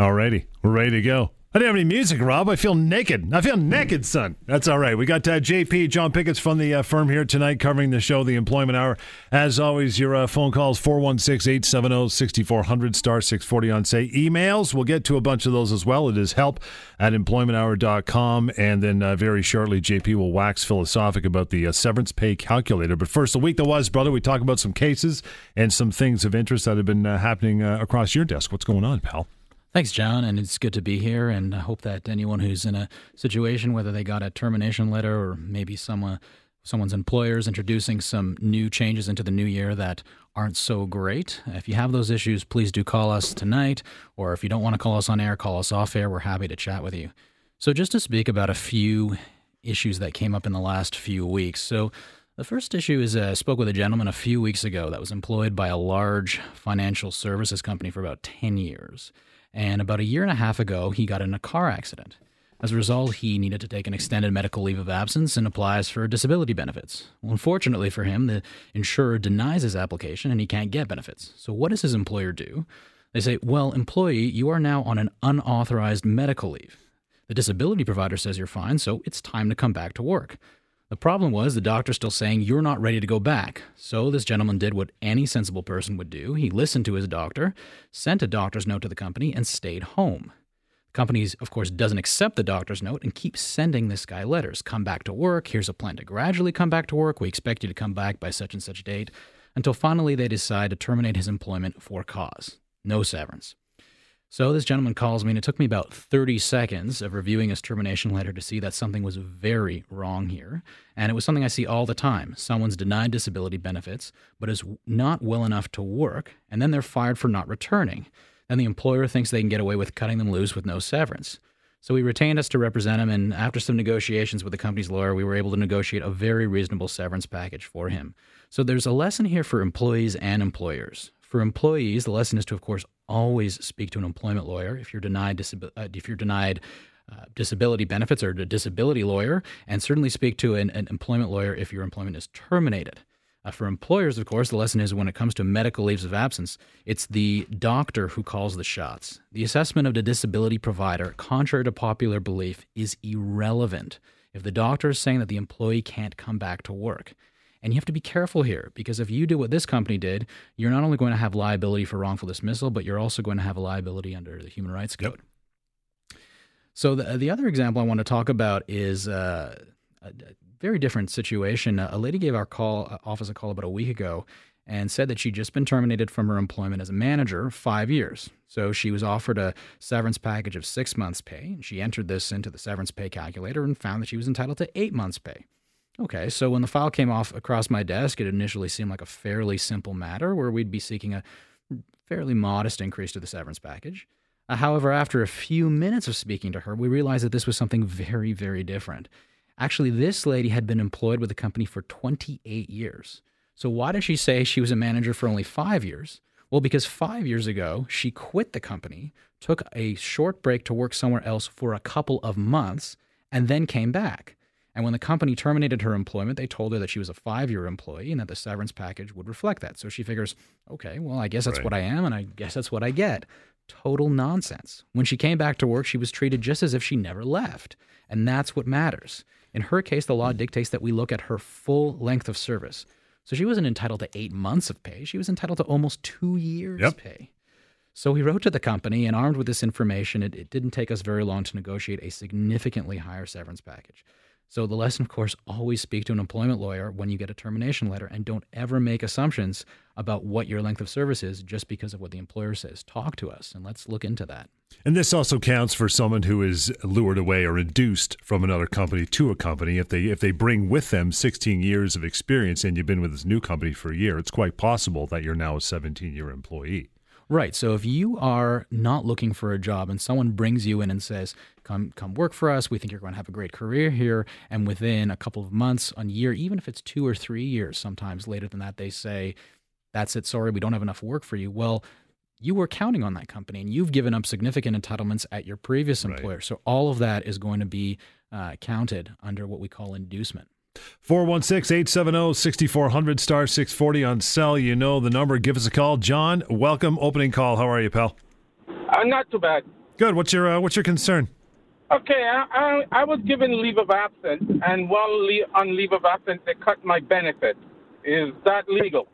Alrighty, we're ready to go. I didn't have any music, Rob. I feel naked. I feel naked, son. That's all right. We got uh, JP, John Pickett's from the uh, firm here tonight covering the show, The Employment Hour. As always, your uh, phone calls 416 870 6400 star 640 on say. Emails, we'll get to a bunch of those as well. It is help at employmenthour.com. And then uh, very shortly, JP will wax philosophic about the uh, severance pay calculator. But first, the week that was, brother, we talk about some cases and some things of interest that have been uh, happening across your desk. What's going on, pal? Thanks, John, and it's good to be here. And I hope that anyone who's in a situation, whether they got a termination letter or maybe someone, someone's employer is introducing some new changes into the new year that aren't so great. If you have those issues, please do call us tonight. Or if you don't want to call us on air, call us off air. We're happy to chat with you. So, just to speak about a few issues that came up in the last few weeks. So, the first issue is uh, I spoke with a gentleman a few weeks ago that was employed by a large financial services company for about 10 years. And about a year and a half ago, he got in a car accident. As a result, he needed to take an extended medical leave of absence and applies for disability benefits. Well, unfortunately for him, the insurer denies his application and he can't get benefits. So, what does his employer do? They say, Well, employee, you are now on an unauthorized medical leave. The disability provider says you're fine, so it's time to come back to work. The problem was the doctor still saying you're not ready to go back. So this gentleman did what any sensible person would do. He listened to his doctor, sent a doctor's note to the company, and stayed home. The company, of course, doesn't accept the doctor's note and keeps sending this guy letters. Come back to work. Here's a plan to gradually come back to work. We expect you to come back by such and such date. Until finally they decide to terminate his employment for cause. No severance. So this gentleman calls me, and it took me about 30 seconds of reviewing his termination letter to see that something was very wrong here. And it was something I see all the time. Someone's denied disability benefits, but is not well enough to work, and then they're fired for not returning. Then the employer thinks they can get away with cutting them loose with no severance. So he retained us to represent him, and after some negotiations with the company's lawyer, we were able to negotiate a very reasonable severance package for him. So there's a lesson here for employees and employers. For employees, the lesson is to, of course, always speak to an employment lawyer if you're denied uh, if you're denied uh, disability benefits or a disability lawyer, and certainly speak to an, an employment lawyer if your employment is terminated. Uh, for employers, of course, the lesson is when it comes to medical leaves of absence, it's the doctor who calls the shots. The assessment of the disability provider, contrary to popular belief, is irrelevant if the doctor is saying that the employee can't come back to work. And you have to be careful here because if you do what this company did, you're not only going to have liability for wrongful dismissal, but you're also going to have a liability under the Human Rights Code. Yep. So the the other example I want to talk about is uh, a very different situation. A lady gave our call uh, office a call about a week ago and said that she'd just been terminated from her employment as a manager five years. So she was offered a severance package of six months' pay, and she entered this into the severance pay calculator and found that she was entitled to eight months' pay. Okay, so when the file came off across my desk, it initially seemed like a fairly simple matter where we'd be seeking a fairly modest increase to the severance package. Uh, however, after a few minutes of speaking to her, we realized that this was something very, very different. Actually, this lady had been employed with the company for 28 years. So, why did she say she was a manager for only five years? Well, because five years ago, she quit the company, took a short break to work somewhere else for a couple of months, and then came back. And when the company terminated her employment, they told her that she was a five year employee and that the severance package would reflect that. So she figures, okay, well, I guess that's right. what I am, and I guess that's what I get. Total nonsense. When she came back to work, she was treated just as if she never left. And that's what matters. In her case, the law hmm. dictates that we look at her full length of service. So she wasn't entitled to eight months of pay, she was entitled to almost two years' yep. pay. So he wrote to the company, and armed with this information, it, it didn't take us very long to negotiate a significantly higher severance package. So the lesson, of course, always speak to an employment lawyer when you get a termination letter and don't ever make assumptions about what your length of service is just because of what the employer says. Talk to us and let's look into that. And this also counts for someone who is lured away or induced from another company to a company. If they if they bring with them 16 years of experience and you've been with this new company for a year, it's quite possible that you're now a 17 year employee. Right. So if you are not looking for a job and someone brings you in and says, "Come, come work for us. We think you're going to have a great career here," and within a couple of months, a year, even if it's two or three years, sometimes later than that, they say, "That's it. Sorry, we don't have enough work for you." Well, you were counting on that company, and you've given up significant entitlements at your previous employer. Right. So all of that is going to be uh, counted under what we call inducement. 416 870 6400 star 640 on cell. You know the number. Give us a call. John, welcome. Opening call. How are you, pal? Uh, not too bad. Good. What's your uh, what's your concern? Okay, I, I, I was given leave of absence, and while on leave of absence, they cut my benefit. Is that legal?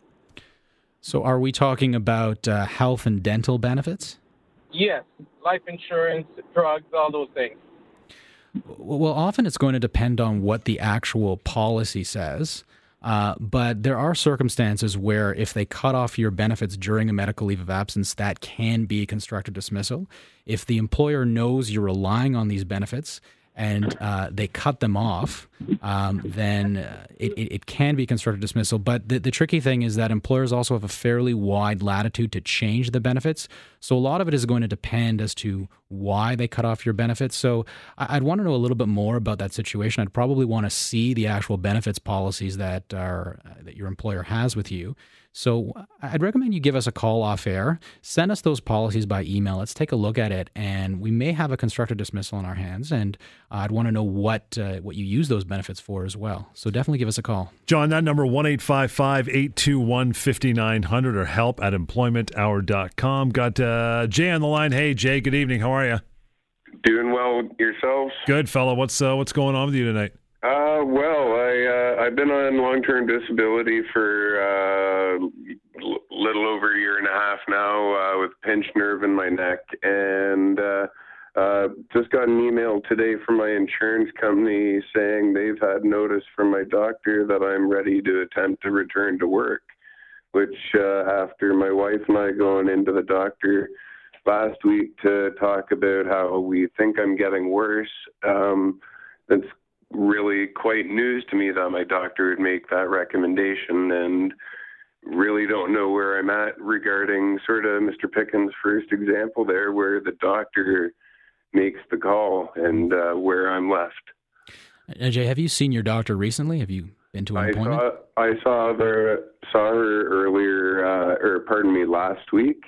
So, are we talking about uh, health and dental benefits? Yes, life insurance, drugs, all those things. Well, often it's going to depend on what the actual policy says. Uh, but there are circumstances where if they cut off your benefits during a medical leave of absence, that can be constructive dismissal. If the employer knows you're relying on these benefits and uh, they cut them off, um, then uh, it, it, can be constructive dismissal. But the, the tricky thing is that employers also have a fairly wide latitude to change the benefits. So a lot of it is going to depend as to why they cut off your benefits. So I'd want to know a little bit more about that situation. I'd probably want to see the actual benefits policies that are uh, that your employer has with you. So I'd recommend you give us a call off air. Send us those policies by email. Let's take a look at it, and we may have a constructive dismissal in our hands. And I'd want to know what uh, what you use those benefits for as well. So definitely give us a call. John, that number one eight five five eight two one fifty nine hundred or help at employmenthour.com. Got uh, Jay on the line. Hey Jay, good evening. How are you? Doing well yourselves. Good fella. What's uh, what's going on with you tonight? Uh, well, I uh, I've been on long term disability for uh, l- little over a year and a half now uh, with pinched nerve in my neck, and uh, uh, just got an email today from my insurance company saying they've had notice from my doctor that I'm ready to attempt to return to work. Which, uh, after my wife and I going into the doctor last week to talk about how we think I'm getting worse, um, it's really quite news to me that my doctor would make that recommendation and really don't know where I'm at regarding sort of Mr. Pickens' first example there, where the doctor makes the call and uh, where I'm left. Jay, have you seen your doctor recently? Have you been to an I appointment? Saw, I saw her saw her earlier, uh, or pardon me, last week,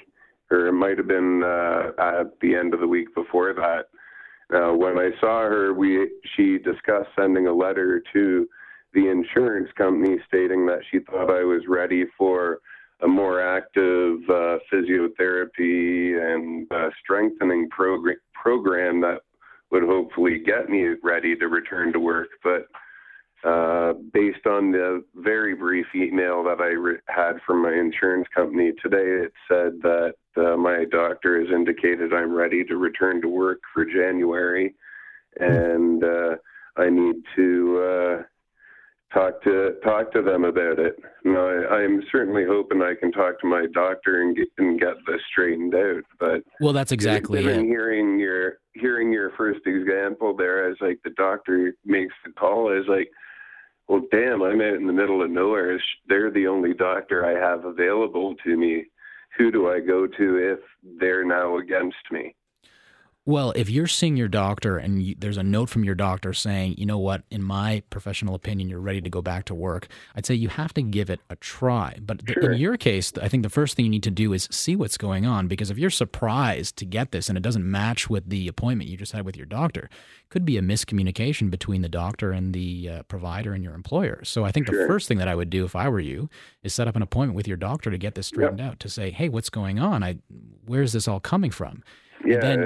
or it might have been uh, at the end of the week before that. Uh, when I saw her, we she discussed sending a letter to the insurance company stating that she thought I was ready for a more active uh, physiotherapy and uh, strengthening program program that would hopefully get me ready to return to work. But uh, based on the very brief email that I re- had from my insurance company today, it said that uh, my doctor has indicated I'm ready to return to work for January, and uh, I need to uh, talk to talk to them about it. Now, I, I'm certainly hoping I can talk to my doctor and get and get this straightened out. But well, that's exactly given it. Hearing your hearing your first example there, as like the doctor makes the call, is like well, damn, I'm out in the middle of nowhere. They're the only doctor I have available to me. Who do I go to if they're now against me? Well, if you're seeing your doctor and you, there's a note from your doctor saying, you know what, in my professional opinion, you're ready to go back to work, I'd say you have to give it a try. But th- in your case, I think the first thing you need to do is see what's going on because if you're surprised to get this and it doesn't match with the appointment you just had with your doctor, could be a miscommunication between the doctor and the uh, provider and your employer. So I think sure. the first thing that I would do if I were you is set up an appointment with your doctor to get this straightened yep. out to say, hey, what's going on? I, where's this all coming from? Yeah, then,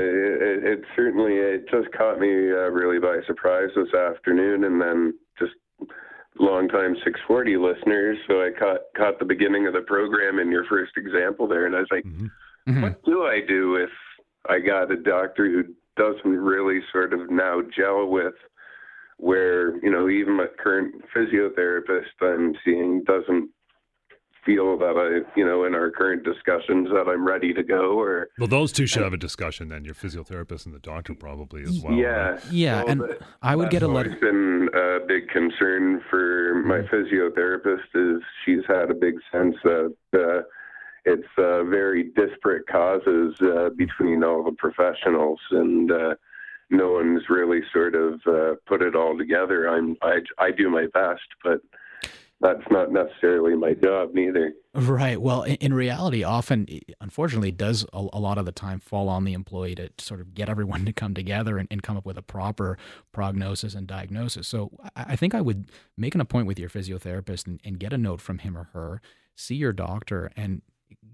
it, it, certainly it just caught me uh, really by surprise this afternoon, and then just longtime 640 listeners. So I caught caught the beginning of the program in your first example there, and I was like, mm-hmm. "What do I do if I got a doctor who doesn't really sort of now gel with?" Where you know even my current physiotherapist I'm seeing doesn't feel that I, you know, in our current discussions that I'm ready to go or Well, those two should have a discussion then, your physiotherapist and the doctor probably as well. Yeah. Right? Yeah, well, and that, I would get a letter. It's been a big concern for my Mm-hmm. physiotherapist is she's had a big sense that uh, it's uh, very disparate causes uh, between all the professionals and uh, no one's really sort of uh, put it all together. I'm I, I do my best, but that's not necessarily my job neither. Right. Well, in, reality, often, unfortunately, does a, a, lot of the time fall on the employee to sort of get everyone to come together and, and come up with a proper prognosis and diagnosis. So I, I, think I would make an appointment with your physiotherapist and, and get a note from him or her, see your doctor, and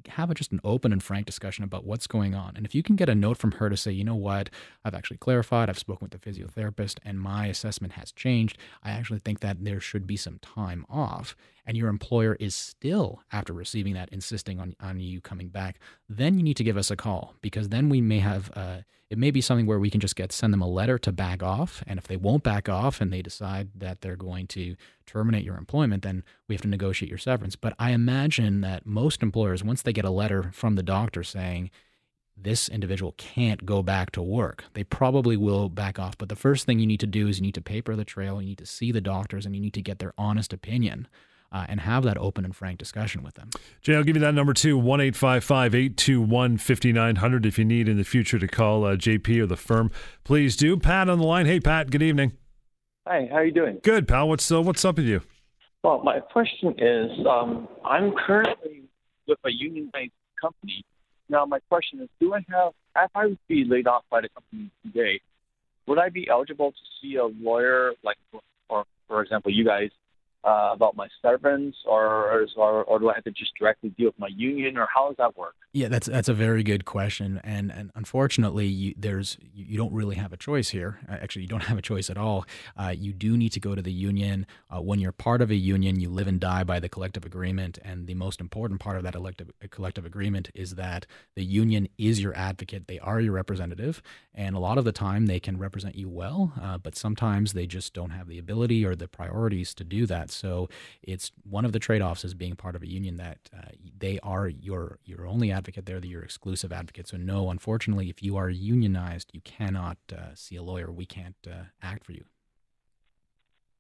have a, just an open and frank discussion about what's going on. And if you can get a note from her to say, you know what, I've actually clarified, I've spoken with the physiotherapist, and my assessment has changed, I actually think that there should be some time off, and your employer is still, after receiving that, insisting on, on you coming back, then you need to give us a call because then we may have, uh, it may be something where we can just get send them a letter to back off. And if they won't back off and they decide that they're going to terminate your employment, then we have to negotiate your severance. But I imagine that most employers, once they get a letter from the doctor saying, this individual can't go back to work. They probably will back off. But the first thing you need to do is you need to paper the trail, you need to see the doctors, and you need to get their honest opinion uh, and have that open and frank discussion with them. Jay, I'll give you that number too 1 821 5900 if you need in the future to call uh, JP or the firm. Please do. Pat on the line. Hey, Pat, good evening. Hi, how are you doing? Good, pal. What's, uh, what's up with you? Well, my question is um, I'm currently with a unionized company. Now, my question is do I have, if I would be laid off by the company today, would I be eligible to see a lawyer, like, or for example, you guys, uh, about my severance, or, or or do I have to just directly deal with my union, or how does that work? Yeah, that's that's a very good question, and and unfortunately, you, there's you don't really have a choice here. Uh, actually, you don't have a choice at all. Uh, you do need to go to the union. Uh, when you're part of a union, you live and die by the collective agreement, and the most important part of that elective, collective agreement is that the union is your advocate. They are your representative, and a lot of the time they can represent you well, uh, but sometimes they just don't have the ability or the priorities to do that. So it's one of the trade-offs as being part of a union that uh, they are your your only advocate. They're your exclusive advocate. So no, unfortunately, if you are unionized, you cannot uh, see a lawyer. We can't uh, act for you.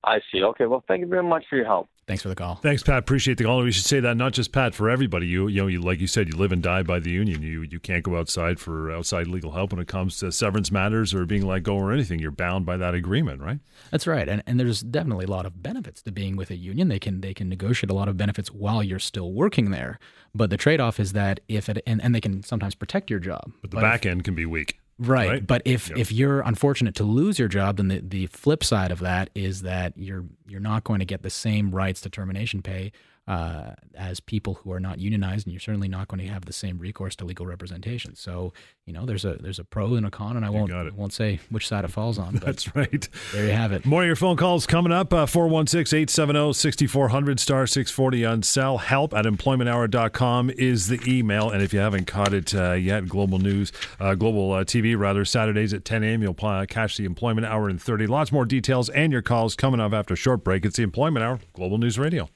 I see. Okay. Well, thank you very much for your help. Thanks for the call. Thanks, Pat. Appreciate the call. We should say that not just Pat for everybody. You, you know, you, like you said, you live and die by the union. You, you can't go outside for outside legal help when it comes to severance matters or being let go or anything. You're bound by that agreement, right? That's right. And and there's definitely a lot of benefits to being with a union. They can they can negotiate a lot of benefits while you're still working there. But the trade off is that if it and, and they can sometimes protect your job. But the but back if, end can be weak. Right. right. But if, yep. if you're unfortunate to lose your job, then the, the flip side of that is that you're you're not going to get the same rights to termination pay uh, as people who are not unionized, and you're certainly not going to have the same recourse to legal representation. So, you know, there's a there's a pro and a con, and I won't won't say which side it falls on. That's right. There you have it. More of your phone calls coming up. Uh, 416 870 6400 star 640 on cell. Help at employmenthour.com is the email. And if you haven't caught it uh, yet, Global News, uh, Global uh, TV, rather, Saturdays at 10 a.m., you'll catch the Employment Hour in 30. Lots more details and your calls coming up after a short break. It's the Employment Hour, Global News Radio.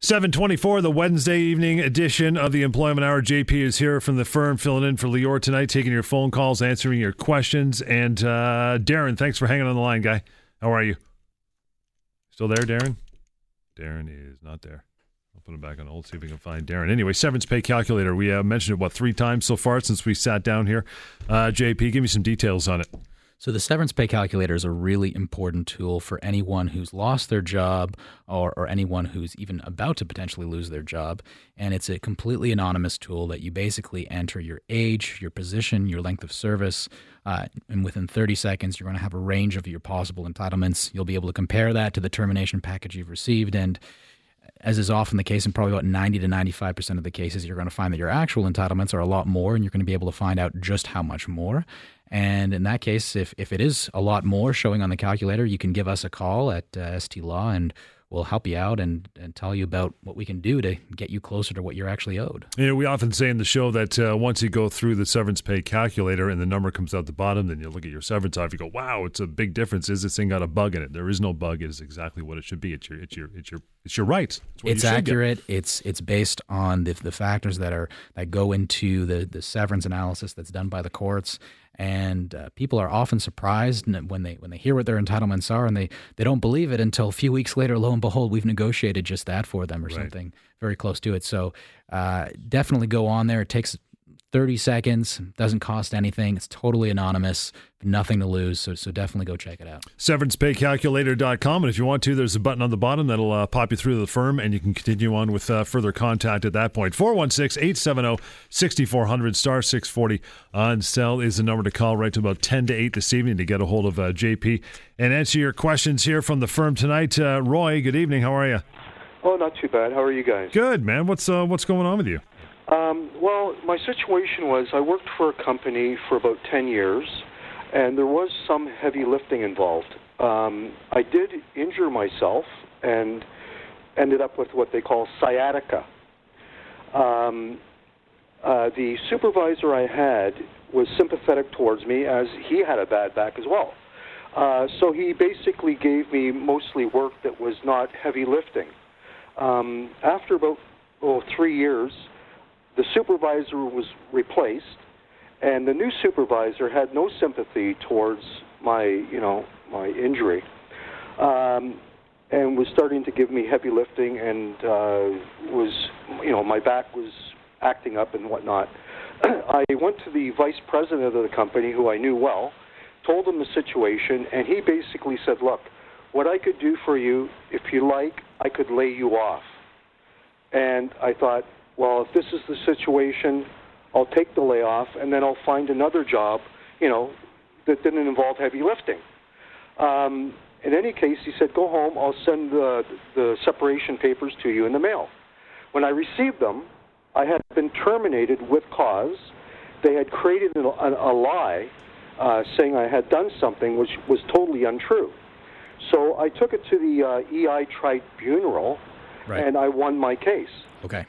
724, the Wednesday evening edition of the Employment Hour. JP is here from the firm, filling in for Lior tonight, taking your phone calls, answering your questions. And uh, Darren, thanks for hanging on the line, guy. How are you? Still there, Darren? Darren is not there. I'll put him back on hold, see if we can find Darren. Anyway, severance pay calculator. We uh, mentioned it, what, three times so far since we sat down here. Uh, JP, give me some details on it. So, the severance pay calculator is a really important tool for anyone who's lost their job or, or anyone who's even about to potentially lose their job. And it's a completely anonymous tool that you basically enter your age, your position, your length of service. Uh, and within 30 seconds, you're going to have a range of your possible entitlements. You'll be able to compare that to the termination package you've received. And as is often the case, in probably about 90 to 95% of the cases, you're going to find that your actual entitlements are a lot more, and you're going to be able to find out just how much more. And in that case, if, if it is a lot more showing on the calculator, you can give us a call at uh, ST Law and we'll help you out and, and tell you about what we can do to get you closer to what you're actually owed. You know, we often say in the show that uh, once you go through the severance pay calculator and the number comes out the bottom, then you look at your severance off, you go, wow, it's a big difference. Is this thing got a bug in it? There is no bug. It is exactly what it should be. It's your, it's your, it's your, it's your rights. It's, it's accurate. Get. It's, it's based on the, the factors that are, that go into the, the severance analysis that's done by the courts and uh, people are often surprised when they when they hear what their entitlements are and they they don't believe it until a few weeks later lo and behold we've negotiated just that for them or right. something very close to it so uh, definitely go on there it takes 30 seconds, doesn't cost anything. It's totally anonymous, nothing to lose. So, so definitely go check it out. SeverancePayCalculator.com. And if you want to, there's a button on the bottom that'll uh, pop you through to the firm, and you can continue on with uh, further contact at that point. 416 870 6400 star 640 on cell is the number to call right to about 10 to 8 this evening to get a hold of uh, JP and answer your questions here from the firm tonight. Uh, Roy, good evening. How are you? Oh, not too bad. How are you guys? Good, man. What's uh, what's going on with you? Um, well, my situation was I worked for a company for about 10 years, and there was some heavy lifting involved. Um, I did injure myself and ended up with what they call sciatica. Um, uh, the supervisor I had was sympathetic towards me as he had a bad back as well. Uh, so he basically gave me mostly work that was not heavy lifting. Um, after about oh, three years, the supervisor was replaced, and the new supervisor had no sympathy towards my, you know, my injury, um, and was starting to give me heavy lifting, and uh, was, you know, my back was acting up and whatnot. I went to the vice president of the company, who I knew well, told him the situation, and he basically said, "Look, what I could do for you, if you like, I could lay you off." And I thought, well, if this is the situation, I'll take the layoff and then I'll find another job, you know, that didn't involve heavy lifting. Um, in any case, he said, go home, I'll send the, the separation papers to you in the mail. When I received them, I had been terminated with cause. They had created a, a, a lie uh, saying I had done something which was totally untrue. So I took it to the uh, EI tribunal right. and I won my case. Okay.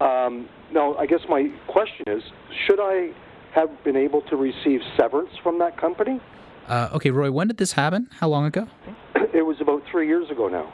Um, now, I guess my question is should I have been able to receive severance from that company? Uh, okay, Roy, when did this happen? How long ago? It was about three years ago now.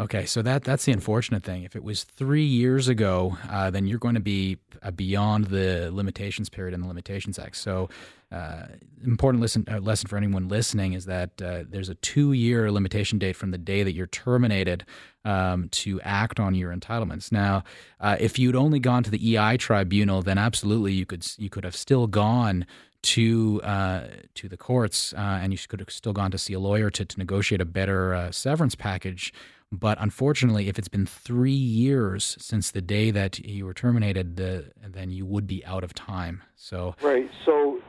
Okay, so that that's the unfortunate thing. If it was three years ago, uh, then you're going to be uh, beyond the limitations period in the Limitations Act. So, uh, important uh, lesson for anyone listening is that uh, there's a two-year limitation date from the day that you're terminated um, to act on your entitlements. Now, uh, if you'd only gone to the EI tribunal, then absolutely you could you could have still gone to uh, to the courts, uh, and you could have still gone to see a lawyer to, to negotiate a better severance package. But unfortunately, if it's been three years since the day that you were terminated, the, then you would be out of time. So right. So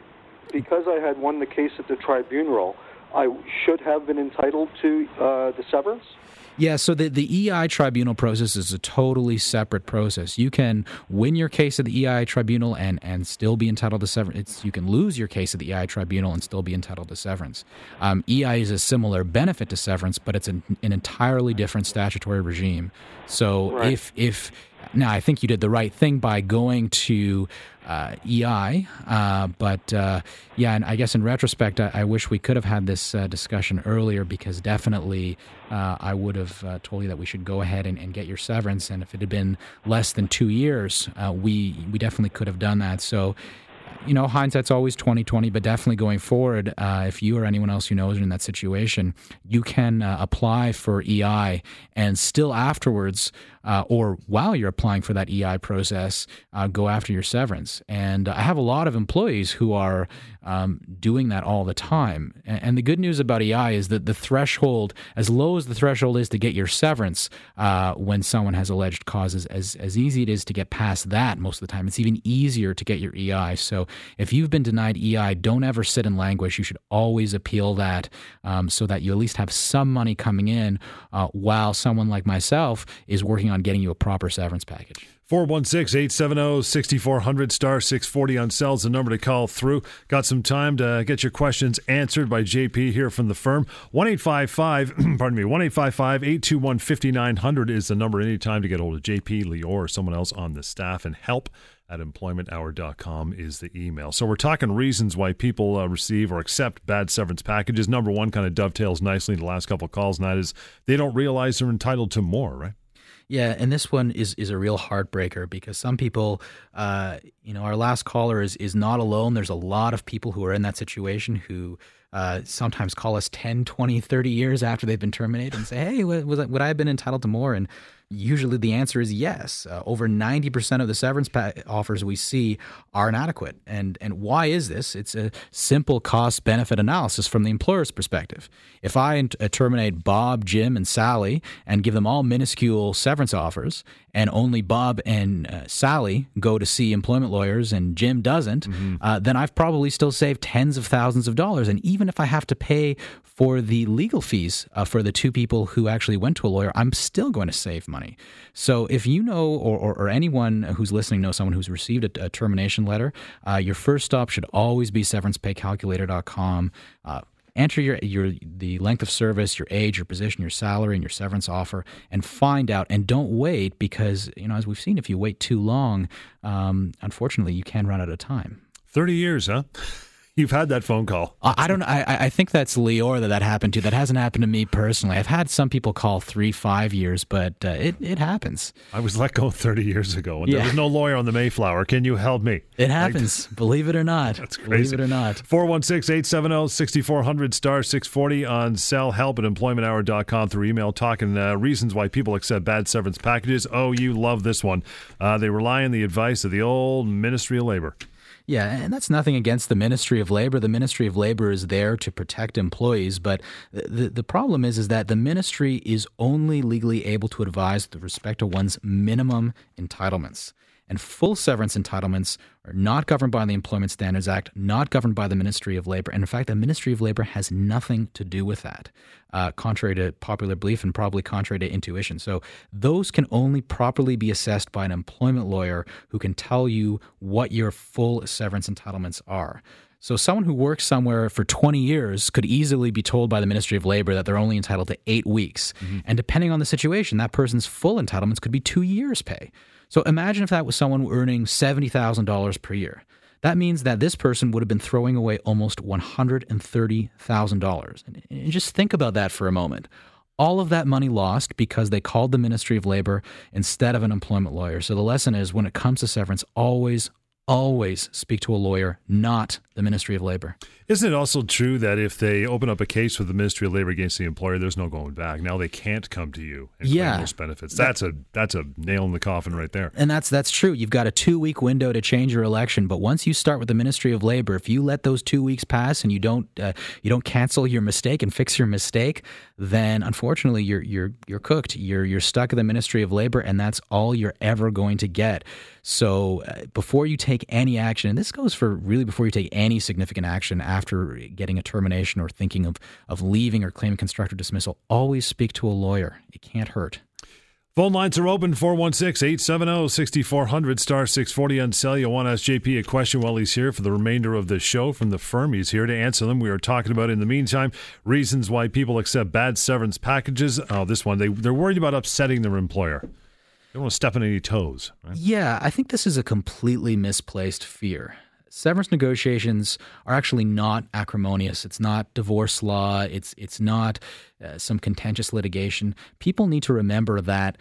because I had won the case at the tribunal, I should have been entitled to uh, the severance. Yeah, so the, the EI tribunal process is a totally separate process. You can win your case at the EI tribunal and, and still be entitled to severance. you can lose your case at the EI tribunal and still be entitled to severance. Um, EI is a similar benefit to severance, but it's an, an entirely different statutory regime. So right. if if now I think you did the right thing by going to uh, EI. Uh, but uh, yeah, and I guess in retrospect, I, I wish we could have had this uh, discussion earlier because definitely uh, I would have uh, told you that we should go ahead and, and, get your severance. And if it had been less than two years, we we definitely could have done that. So you know, hindsight's always twenty twenty, but definitely going forward, if you or anyone else you know is in that situation, you can apply for EI and still afterwards, uh, or while you're applying for that EI process, uh, go after your severance. And I have a lot of employees who are um, doing that all the time. And the good news about EI is that the threshold, as low as the threshold is to get your severance uh, when someone has alleged causes, as, as easy it is to get past that most of the time, it's even easier to get your EI. So if you've been denied EI, don't ever sit in languish. You should always appeal that um, so that you at least have some money coming in uh, while someone like myself is working on getting you a proper severance package. 416 870 6400 star 640 on cells, the number to call through. Got some time to get your questions answered by JP here from the firm. 1 pardon me, 1 821 5900 is the number anytime to get hold of JP, Lior, or someone else on the staff. And help at employmenthour.com is the email. So we're talking reasons why people uh, receive or accept bad severance packages. Number one kind of dovetails nicely into the last couple calls, and that is they don't realize they're entitled to more, right? Yeah, and this one is is a real heartbreaker because some people, uh, you know, our last caller is is not alone. There's a lot of people who are in that situation who uh, sometimes call us 10, 20, 30 years after they've been terminated and say, "Hey, was would I have been entitled to more?" And usually the answer is yes. Uh, over 90% of the severance pa- offers we see are inadequate. And, and why is this? It's a simple cost benefit analysis from the employer's perspective. If I uh, terminate Bob, Jim, and Sally and give them all minuscule severance offers, and only Bob and uh, Sally go to see employment lawyers and Jim doesn't, mm-hmm. uh, then I've probably still saved tens of thousands of dollars. And even if I have to pay for the legal fees uh, for the two people who actually went to a lawyer, I'm still going to save money. Money. So if you know, or, or, or anyone who's listening knows someone who's received a, a termination letter, uh, your first stop should always be severancepaycalculator.com. Uh, enter your your the length of service, your age, your position, your salary, and your severance offer, and find out. And don't wait because you know as we've seen, if you wait too long, um, unfortunately, you can run out of time. Thirty years, huh? You've had that phone call. I, I don't. I, I think that's Lior that that happened to. That hasn't happened to me personally. I've had some people call three, five years, but uh, it, it happens. I was let go 30 years ago, and Yeah. there was no lawyer on the Mayflower. Can you help me? It happens. believe it or not. That's crazy. Believe it or not. 416 870 6400 star 640 on cell help at employmenthour.com through email talking uh, reasons why people accept bad severance packages. Oh, you love this one. Uh, they rely on the advice of the old Ministry of Labor. Yeah, and that's nothing against the Ministry of Labor. The Ministry of Labor is there to protect employees, but the the problem is is that the ministry is only legally able to advise with respect to one's minimum entitlements. And full severance entitlements are not governed by the Employment Standards Act, not governed by the Ministry of Labor. And in fact, the Ministry of Labor has nothing to do with that, uh, contrary to popular belief and probably contrary to intuition. So those can only properly be assessed by an employment lawyer who can tell you what your full severance entitlements are. So someone who works somewhere for 20 years could easily be told by the Ministry of Labor that they're only entitled to 8 weeks. And depending on the situation, that person's full entitlements could be 2 years pay. So imagine if that was someone earning $70,000 per year. That means that this person would have been throwing away almost $130,000. And- just think about that for a moment. All of that money lost because they called the Ministry of Labor instead of an employment lawyer. So the lesson is when it comes to severance, always, always speak to a lawyer, not the Ministry of Labor. Isn't it also true that if they open up a case with the Ministry of Labor against the employer, there's no going back? Now they can't come to you and Yeah. claim those benefits. That's a that's a nail in the coffin right there. And that's that's true. You've got a two week window to change your election, but once you start with the Ministry of Labor, if you let those two weeks pass and you don't uh, you don't cancel your mistake and fix your mistake, then unfortunately you're you're you're cooked. You're you're stuck in the Ministry of Labor, and that's all you're ever going to get. So uh, before you take any action, and this goes for really before you take any significant action after getting a termination or thinking of of leaving or claiming constructive dismissal, always speak to a lawyer. It can't hurt. Phone lines are open 416 870 6400 star 640 on cell. You want to ask JP a question while he's here for the remainder of the show from the firm. He's here to answer them. We are talking about, in the meantime, reasons why people accept bad severance packages. Oh, this one, they, they're worried about upsetting their employer. They don't want to step on any toes. Right? Yeah, I think this is a completely misplaced fear. Severance negotiations are actually not acrimonious. It's not divorce law. It's it's not uh, some contentious litigation. People need to remember that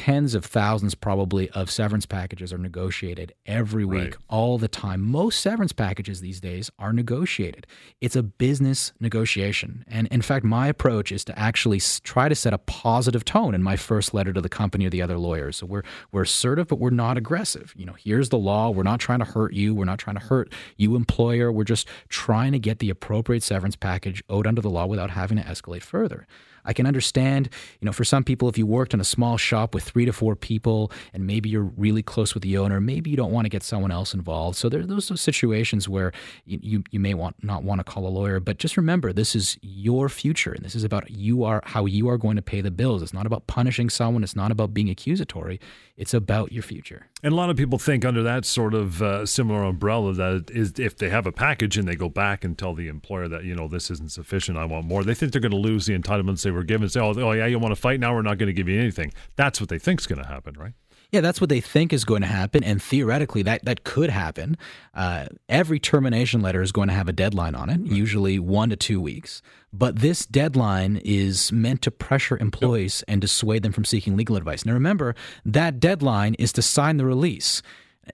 tens of thousands probably of severance packages are negotiated every week Right. all the time. Most severance packages these days are negotiated. It's a business negotiation. And in fact my approach is to actually try to set a positive tone in my first letter to the company or the other lawyers. So we're we're assertive but we're not aggressive. You know here's the law. We're not trying to hurt you. We're not trying to hurt you employer. We're just trying to get the appropriate severance package owed under the law without having to escalate further I can understand, you know, for some people, if you worked in a small shop with three to four people and maybe you're really close with the owner, maybe you don't want to get someone else involved. So there, those are those situations where you, you, you may want not want to call a lawyer. But just remember, this is your future, and this is about you are how you are going to pay the bills. It's not about punishing someone. It's not about being accusatory. It's about your future. And a lot of people think under that sort of uh, similar umbrella that is if they have a package and they go back and tell the employer that you know this isn't sufficient, I want more. They think they're going to lose the entitlements they were given. Say, oh, oh yeah, you want to fight now? We're not going to give you anything. That's what they think is going to happen, right? Yeah, that's what they think is going to happen, and theoretically, that that could happen. Uh, every termination letter is going to have a deadline on it, usually one to two weeks. But this deadline is meant to pressure employees and dissuade them from seeking legal advice. Now, remember that deadline is to sign the release.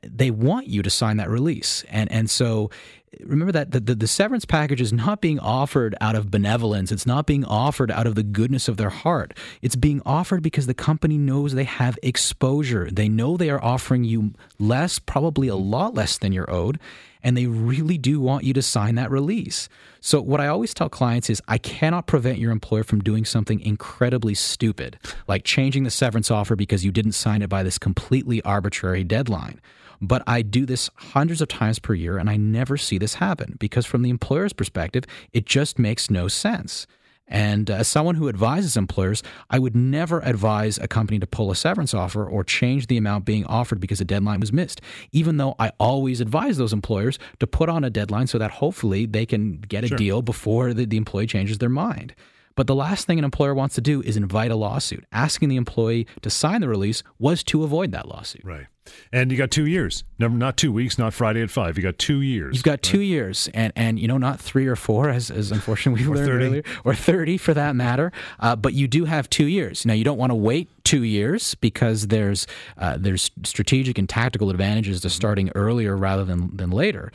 They want you to sign that release, and and so remember that the, the, the severance package is not being offered out of benevolence. It's not being offered out of the goodness of their heart. It's being offered because the company knows they have exposure. They know they are offering you less, probably a lot less than you're owed, and they really do want you to sign that release. So, what I always tell clients is I cannot prevent your employer from doing something incredibly stupid, like changing the severance offer because you didn't sign it by this completely arbitrary deadline. But I do this hundreds of times per year and I never see this happen because, from the employer's perspective, it just makes no sense. And uh, as someone who advises employers, I would never advise a company to pull a severance offer or change the amount being offered because a deadline was missed, even though I always advise those employers to put on a deadline so that hopefully they can get a Sure. deal before the, the employee changes their mind. But the last thing an employer wants to do is invite a lawsuit. Asking the employee to sign the release was to avoid that lawsuit. Right. And you got two years. Never, not two weeks, not Friday at five. You got two years. You've got two years, and, and you know not three or four, as, as unfortunately we learned 30. earlier, or thirty for that matter. Uh, but you do have two years. Now you don't want to wait two years because there's uh, there's strategic and tactical advantages to starting earlier rather than than later.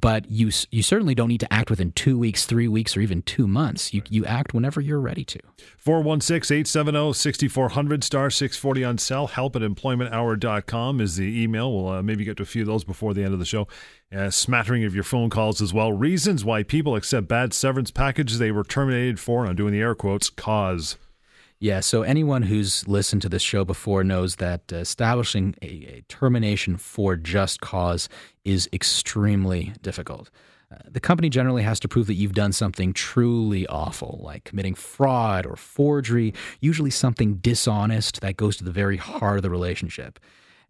But you you certainly don't need to act within two weeks, three weeks, or even two months. You you act whenever you're ready to. 416 870 6400 star 640 on cell. Help at employmenthour.com is the email. We'll uh, maybe get to a few of those before the end of the show. Uh, smattering of your phone calls as well. Reasons why people accept bad severance packages they were terminated for. I'm doing the air quotes. Cause. Yeah, so anyone who's listened to this show before knows that uh, establishing a, a termination for just cause is extremely difficult. Uh, the company generally has to prove that you've done something truly awful, like committing fraud or forgery, usually something dishonest that goes to the very heart of the relationship.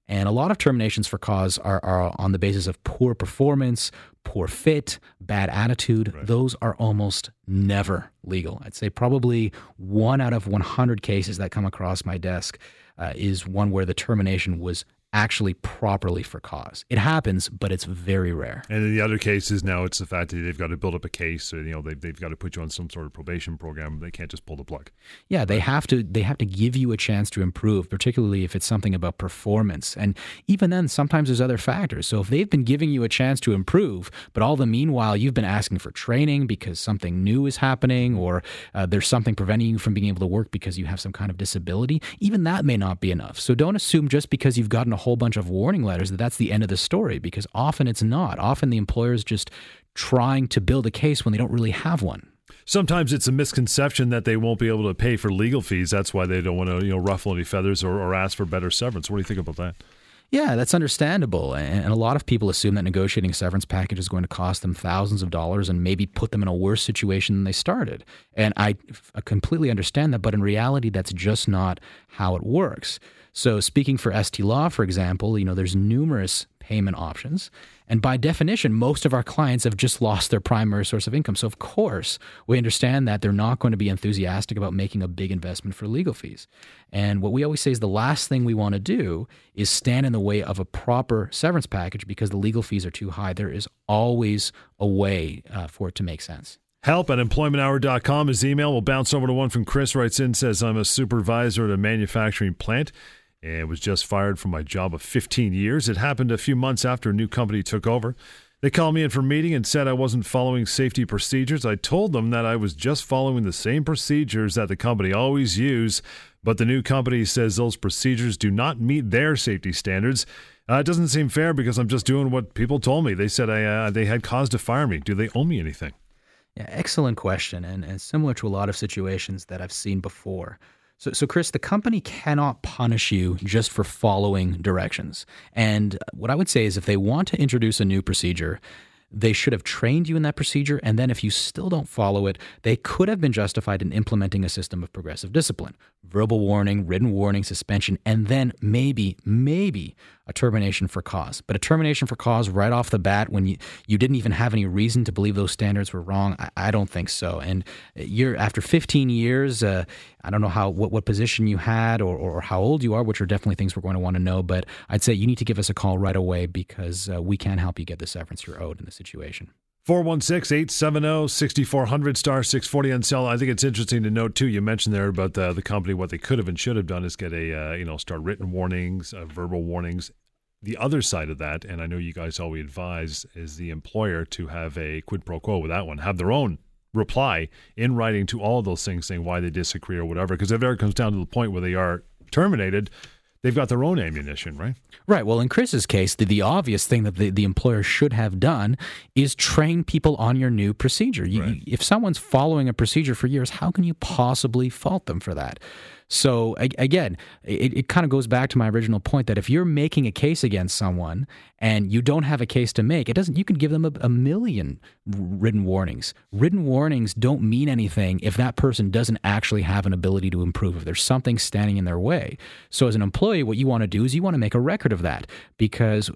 And a lot of terminations for cause are, are on the basis of poor performance, poor fit, bad attitude. Those are almost never legal. I'd say probably one out of 100 cases that come across my desk uh, is one where the termination was actually properly for cause. It happens, but it's very rare. And in the other cases, now it's the fact that they've got to build up a case. Or, you know, they've, they've got to put you on some sort of probation program. They can't just pull the plug. Yeah, they have to they have to give you a chance to improve, particularly if it's something about performance. And even then sometimes there's other factors. So if they've been giving you a chance to improve, but all the meanwhile you've been asking for training because something new is happening or uh, there's something preventing you from being able to work because you have some kind of disability, even that may not be enough. So don't assume just because you've gotten a whole bunch of warning letters that that's the end of the story because often it's not. Often the employer's just trying to build a case when they don't really have one. Sometimes it's a misconception that they won't be able to pay for legal fees. That's why they don't want to, you know, ruffle any feathers or, or ask for better severance. What do you think about that? Yeah, that's understandable. And a lot of people assume that negotiating a severance package is going to cost them thousands of dollars and maybe put them in a worse situation than they started. And I completely understand that, but in reality, that's just not how it works. So, speaking for ST Law, for example, you know, there's numerous payment options. And by definition, most of our clients have just lost their primary source of income. So, of course, we understand that they're not going to be enthusiastic about making a big investment for legal fees. And what we always say is the last thing we want to do is stand in the way of a proper severance package because the legal fees are too high. There is always a way uh, for it to make sense. Help at employmenthour.com is email. We'll bounce over to one from Chris writes in says I'm a supervisor at a manufacturing plant and was just fired from my job of 15 years. It happened a few months after a new company took over. They called me in for a meeting and said I wasn't following safety procedures. I told them that I was just following the same procedures that the company always use, but the new company says those procedures do not meet their safety standards. Uh, it doesn't seem fair because I'm just doing what people told me. They said I, uh, they had cause to fire me. Do they owe me anything? Yeah, excellent question, and, and similar to a lot of situations that I've seen before. So, so, Chris, the company cannot punish you just for following directions. And what I would say is if they want to introduce a new procedure, they should have trained you in that procedure. And then if you still don't follow it, they could have been justified in implementing a system of progressive discipline verbal warning, written warning, suspension, and then maybe, maybe a termination for cause. But a termination for cause right off the bat when you, you didn't even have any reason to believe those standards were wrong, I, I don't think so. And you're after 15 years, uh, I don't know how what, what position you had or, or how old you are, which are definitely things we're going to want to know. But I'd say you need to give us a call right away because uh, we can help you get the severance you're owed in the situation. 416 870 6400 star 640 on cell. I think it's interesting to note, too. You mentioned there about the, the company, what they could have and should have done is get a, uh, you know, start written warnings, uh, verbal warnings. The other side of that, and I know you guys always advise, is the employer to have a quid pro quo with that one, have their own reply in writing to all those things saying why they disagree or whatever. Because if it ever comes down to the point where they are terminated, they've got their own ammunition, right? Right. Well, in Chris's case, the, the obvious thing that the, the employer should have done is train people on your new procedure. You, Right. you- if someone's following a procedure for years, how can you possibly fault them for that? So again, it, it kind of goes back to my original point that if you're making a case against someone and you don't have a case to make, it doesn't. You can give them a, a million written warnings. Written warnings don't mean anything if that person doesn't actually have an ability to improve. If there's something standing in their way. So as an employee, what you want to do is you want to make a record of that because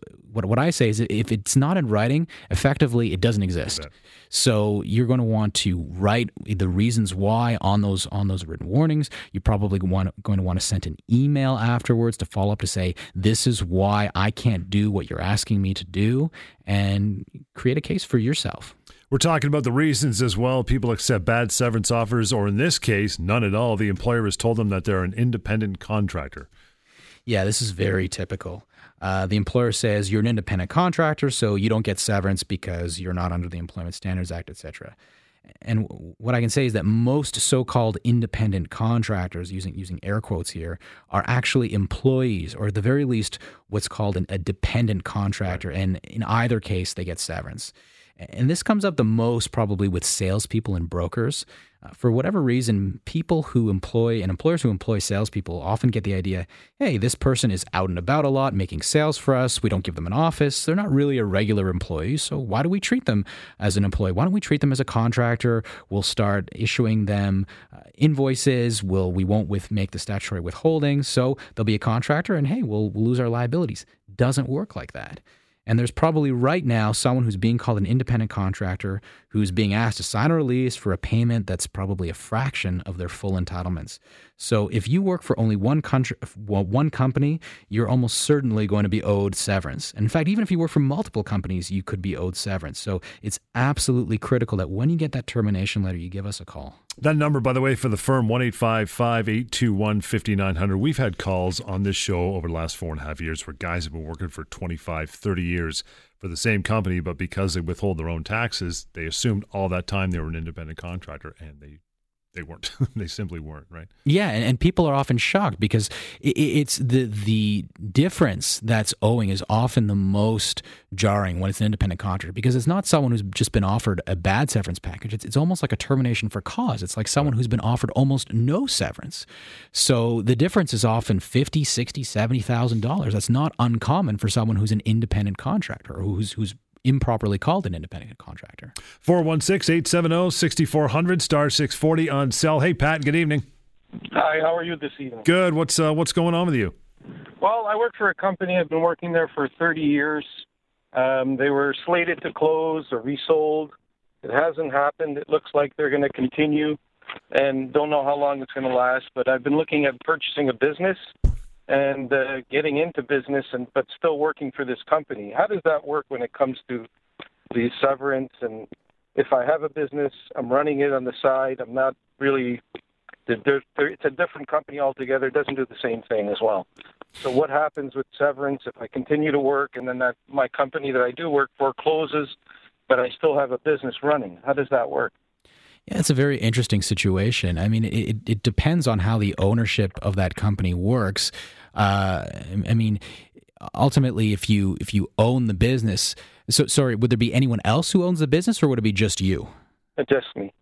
what what I say is if it's not in writing, effectively it doesn't exist. So you're going to want to write the reasons why on those on those written warnings. You're probably want going to want to send an email afterwards to follow up to say this is why I can't do what you're asking me to do, and create a case for yourself. We're talking about the reasons as well. People accept bad severance offers, or in this case, none at all. The employer has told them that they're an independent contractor. Yeah, this is very typical. Uh, the employer says you're an independent contractor, so you don't get severance because you're not under the Employment Standards Act, etc. And what I can say is that most so-called independent contractors, using using air quotes here, are actually employees, or at the very least, what's called an, a dependent contractor. And in either case, they get severance. And this comes up the most probably with salespeople and brokers. Uh, for whatever reason, people who employ and employers who employ salespeople often get the idea hey, this person is out and about a lot making sales for us. We don't give them an office. They're not really a regular employee. So why do we treat them as an employee? Why don't we treat them as a contractor? We'll start issuing them uh, invoices. We'll, we won't with, make the statutory withholding. So they'll be a contractor and hey, we'll, we'll lose our liabilities. Doesn't work like that. And there's probably right now someone who's being called an independent contractor who's being asked to sign a release for a payment that's probably a fraction of their full entitlements. So if you work for only one country, one company, you're almost certainly going to be owed severance. And in fact, even if you work for multiple companies, you could be owed severance. So it's absolutely critical that when you get that termination letter, you give us a call. That number, by the way, for the firm, 1 821 5900. We've had calls on this show over the last four and a half years where guys have been working for 25, 30 years for the same company, but because they withhold their own taxes, they assumed all that time they were an independent contractor and they they weren't. they simply weren't, right? Yeah, and, and people are often shocked because it, it's the the difference that's owing is often the most jarring when it's an independent contractor because it's not someone who's just been offered a bad severance package. It's, it's almost like a termination for cause. It's like someone who's been offered almost no severance. So the difference is often fifty, sixty, seventy thousand dollars. That's not uncommon for someone who's an independent contractor or who's who's improperly called an independent contractor. 416 870 6400 star 640 on cell. Hey, Pat, good evening. Hi, how are you this evening? Good. What's uh, what's going on with you? Well, I work for a company. I've been working there for 30 years. Um, they were slated to close or resold. It hasn't happened. It looks like they're going to continue, and don't know how long it's going to last. But I've been looking at purchasing a business and uh, getting into business and but still working for this company. How does that work when it comes to the severance and if I have a business, I'm running it on the side. I'm not really. They're, it's a different company altogether. It doesn't do the same thing as well. So what happens with severance if I continue to work and then that my company that I do work for closes, but I still have a business running? How does that work? Yeah, it's a very interesting situation. I mean, it, it depends on how the ownership of that company works. Uh, I mean, ultimately, if you if you own the business, so sorry, would there be anyone else who owns the business, or would it be just you? Just me.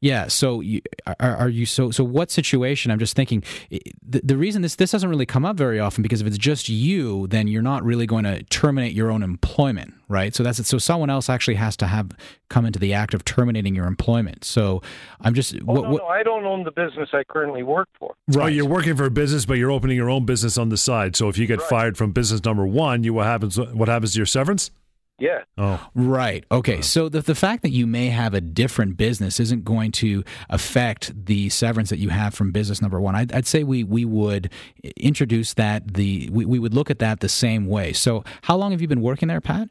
Yeah. So you, are, are you so so what situation? I'm just thinking the, the reason this this doesn't really come up very often because if it's just you, then you're not really going to terminate your own employment, right? So that's it. So someone else actually has to have come into the act of terminating your employment. So I'm just. Oh, what, no, no, I don't own the business I currently work for. Right. Oh, you're working for a business, but you're opening your own business on the side. So if you get right. fired from business number one, you what happens? What happens to your severance? Yeah. Oh. Right. Okay. So the, the fact that you may have a different business isn't going to affect the severance that you have from business number one. I'd, I'd say we, we would introduce that, the we, we would look at that the same way. So how long have you been working there, Pat?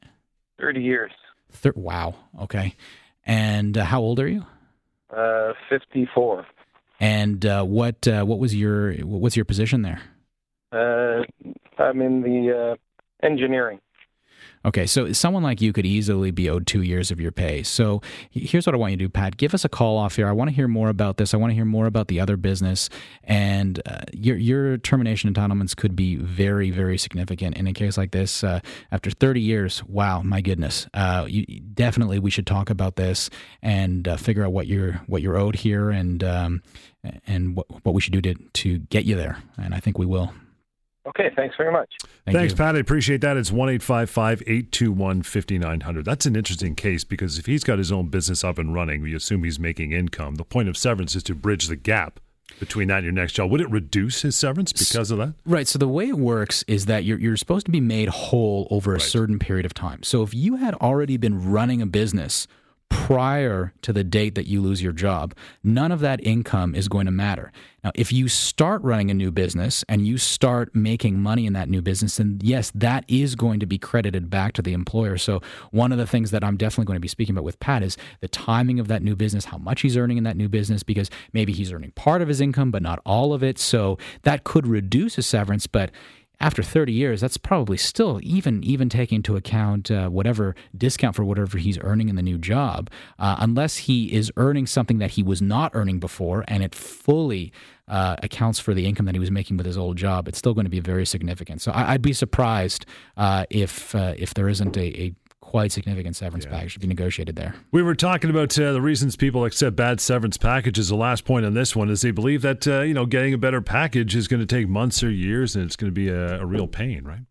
30 years. Thir- wow. Okay. And uh, how old are you? Uh, 54. And uh, what uh, what was your what's your position there? Uh, I'm in the uh, engineering. Okay, so someone like you could easily be owed two years of your pay. So here's what I want you to do, Pat. Give us a call off here. I want to hear more about this. I want to hear more about the other business, and uh, your your termination entitlements could be very very significant. in a case like this, uh, after 30 years, wow, my goodness, uh, you, definitely we should talk about this and uh, figure out what you're what you're owed here and um, and what what we should do to to get you there. And I think we will. Okay, thanks very much. Thank Thanks, you. Pat. I appreciate that. It's 1 821 5900. That's an interesting case because if he's got his own business up and running, we assume he's making income. The point of severance is to bridge the gap between that and your next job. Would it reduce his severance because of that? Right. So the way it works is that you're, you're supposed to be made whole over a right. certain period of time. So if you had already been running a business prior to the date that you lose your job, none of that income is going to matter. Now, if you start running a new business and you start making money in that new business, then yes, that is going to be credited back to the employer. So, one of the things that I'm definitely going to be speaking about with Pat is the timing of that new business, how much he's earning in that new business, because maybe he's earning part of his income, but not all of it. So, that could reduce his severance, but after 30 years, that's probably still even even taking into account uh, whatever discount for whatever he's earning in the new job, uh, unless he is earning something that he was not earning before, and it fully uh, accounts for the income that he was making with his old job. It's still going to be very significant. So I, would be surprised uh, if uh, if there isn't a, a quite significant severance yeah. package to be negotiated there. We were talking about uh, the reasons people accept bad severance packages. The last point on this one is they believe that uh, you know getting a better package is going to take months or years, and it's going to be a, a real pain, right?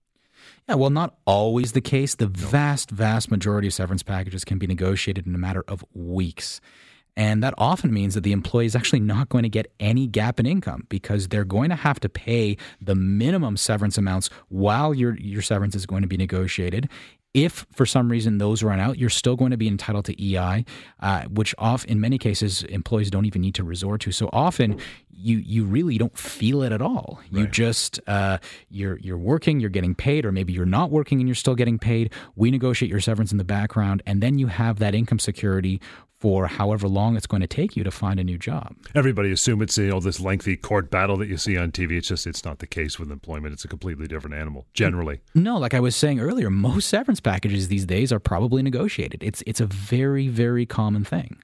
Yeah, well, not always the case. The vast, vast majority of severance packages can be negotiated in a matter of weeks. And that often means that the employee is actually not going to get any gap in income because they're going to have to pay the minimum severance amounts while your, your severance is going to be negotiated. If for some reason those run out, you're still going to be entitled to EI, uh, which off in many cases employees don't even need to resort to. So often you you really don't feel it at all. You right. just uh, you're you're working, you're getting paid, or maybe you're not working and you're still getting paid. We negotiate your severance in the background, and then you have that income security for however long it's going to take you to find a new job. Everybody assume it's you know this lengthy court battle that you see on TV. It's just it's not the case with employment. It's a completely different animal generally. No, like I was saying earlier, most severance packages these days are probably negotiated. It's it's a very very common thing.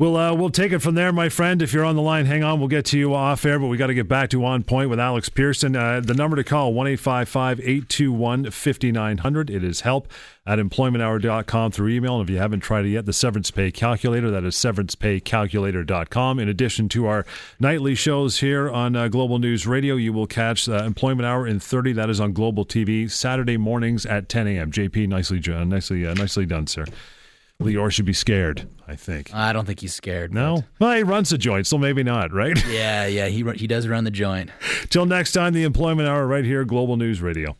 We'll uh, we'll take it from there, my friend. If you're on the line, hang on. We'll get to you off air, but we got to get back to on point with Alex Pierson. Uh, the number to call one eight five five eight two one fifty nine hundred. It is help at employmenthour.com through email. And if you haven't tried it yet, the severance pay calculator, that is severancepaycalculator.com. In addition to our nightly shows here on uh, Global News Radio, you will catch uh, Employment Hour in 30. That is on Global TV Saturday mornings at 10 a.m. JP, nicely, nicely, uh, nicely done, sir. Lior should be scared. I think. I don't think he's scared. No, well, he runs the joint, so maybe not, right? Yeah, yeah, he he does run the joint. Till next time, the Employment Hour right here, Global News Radio.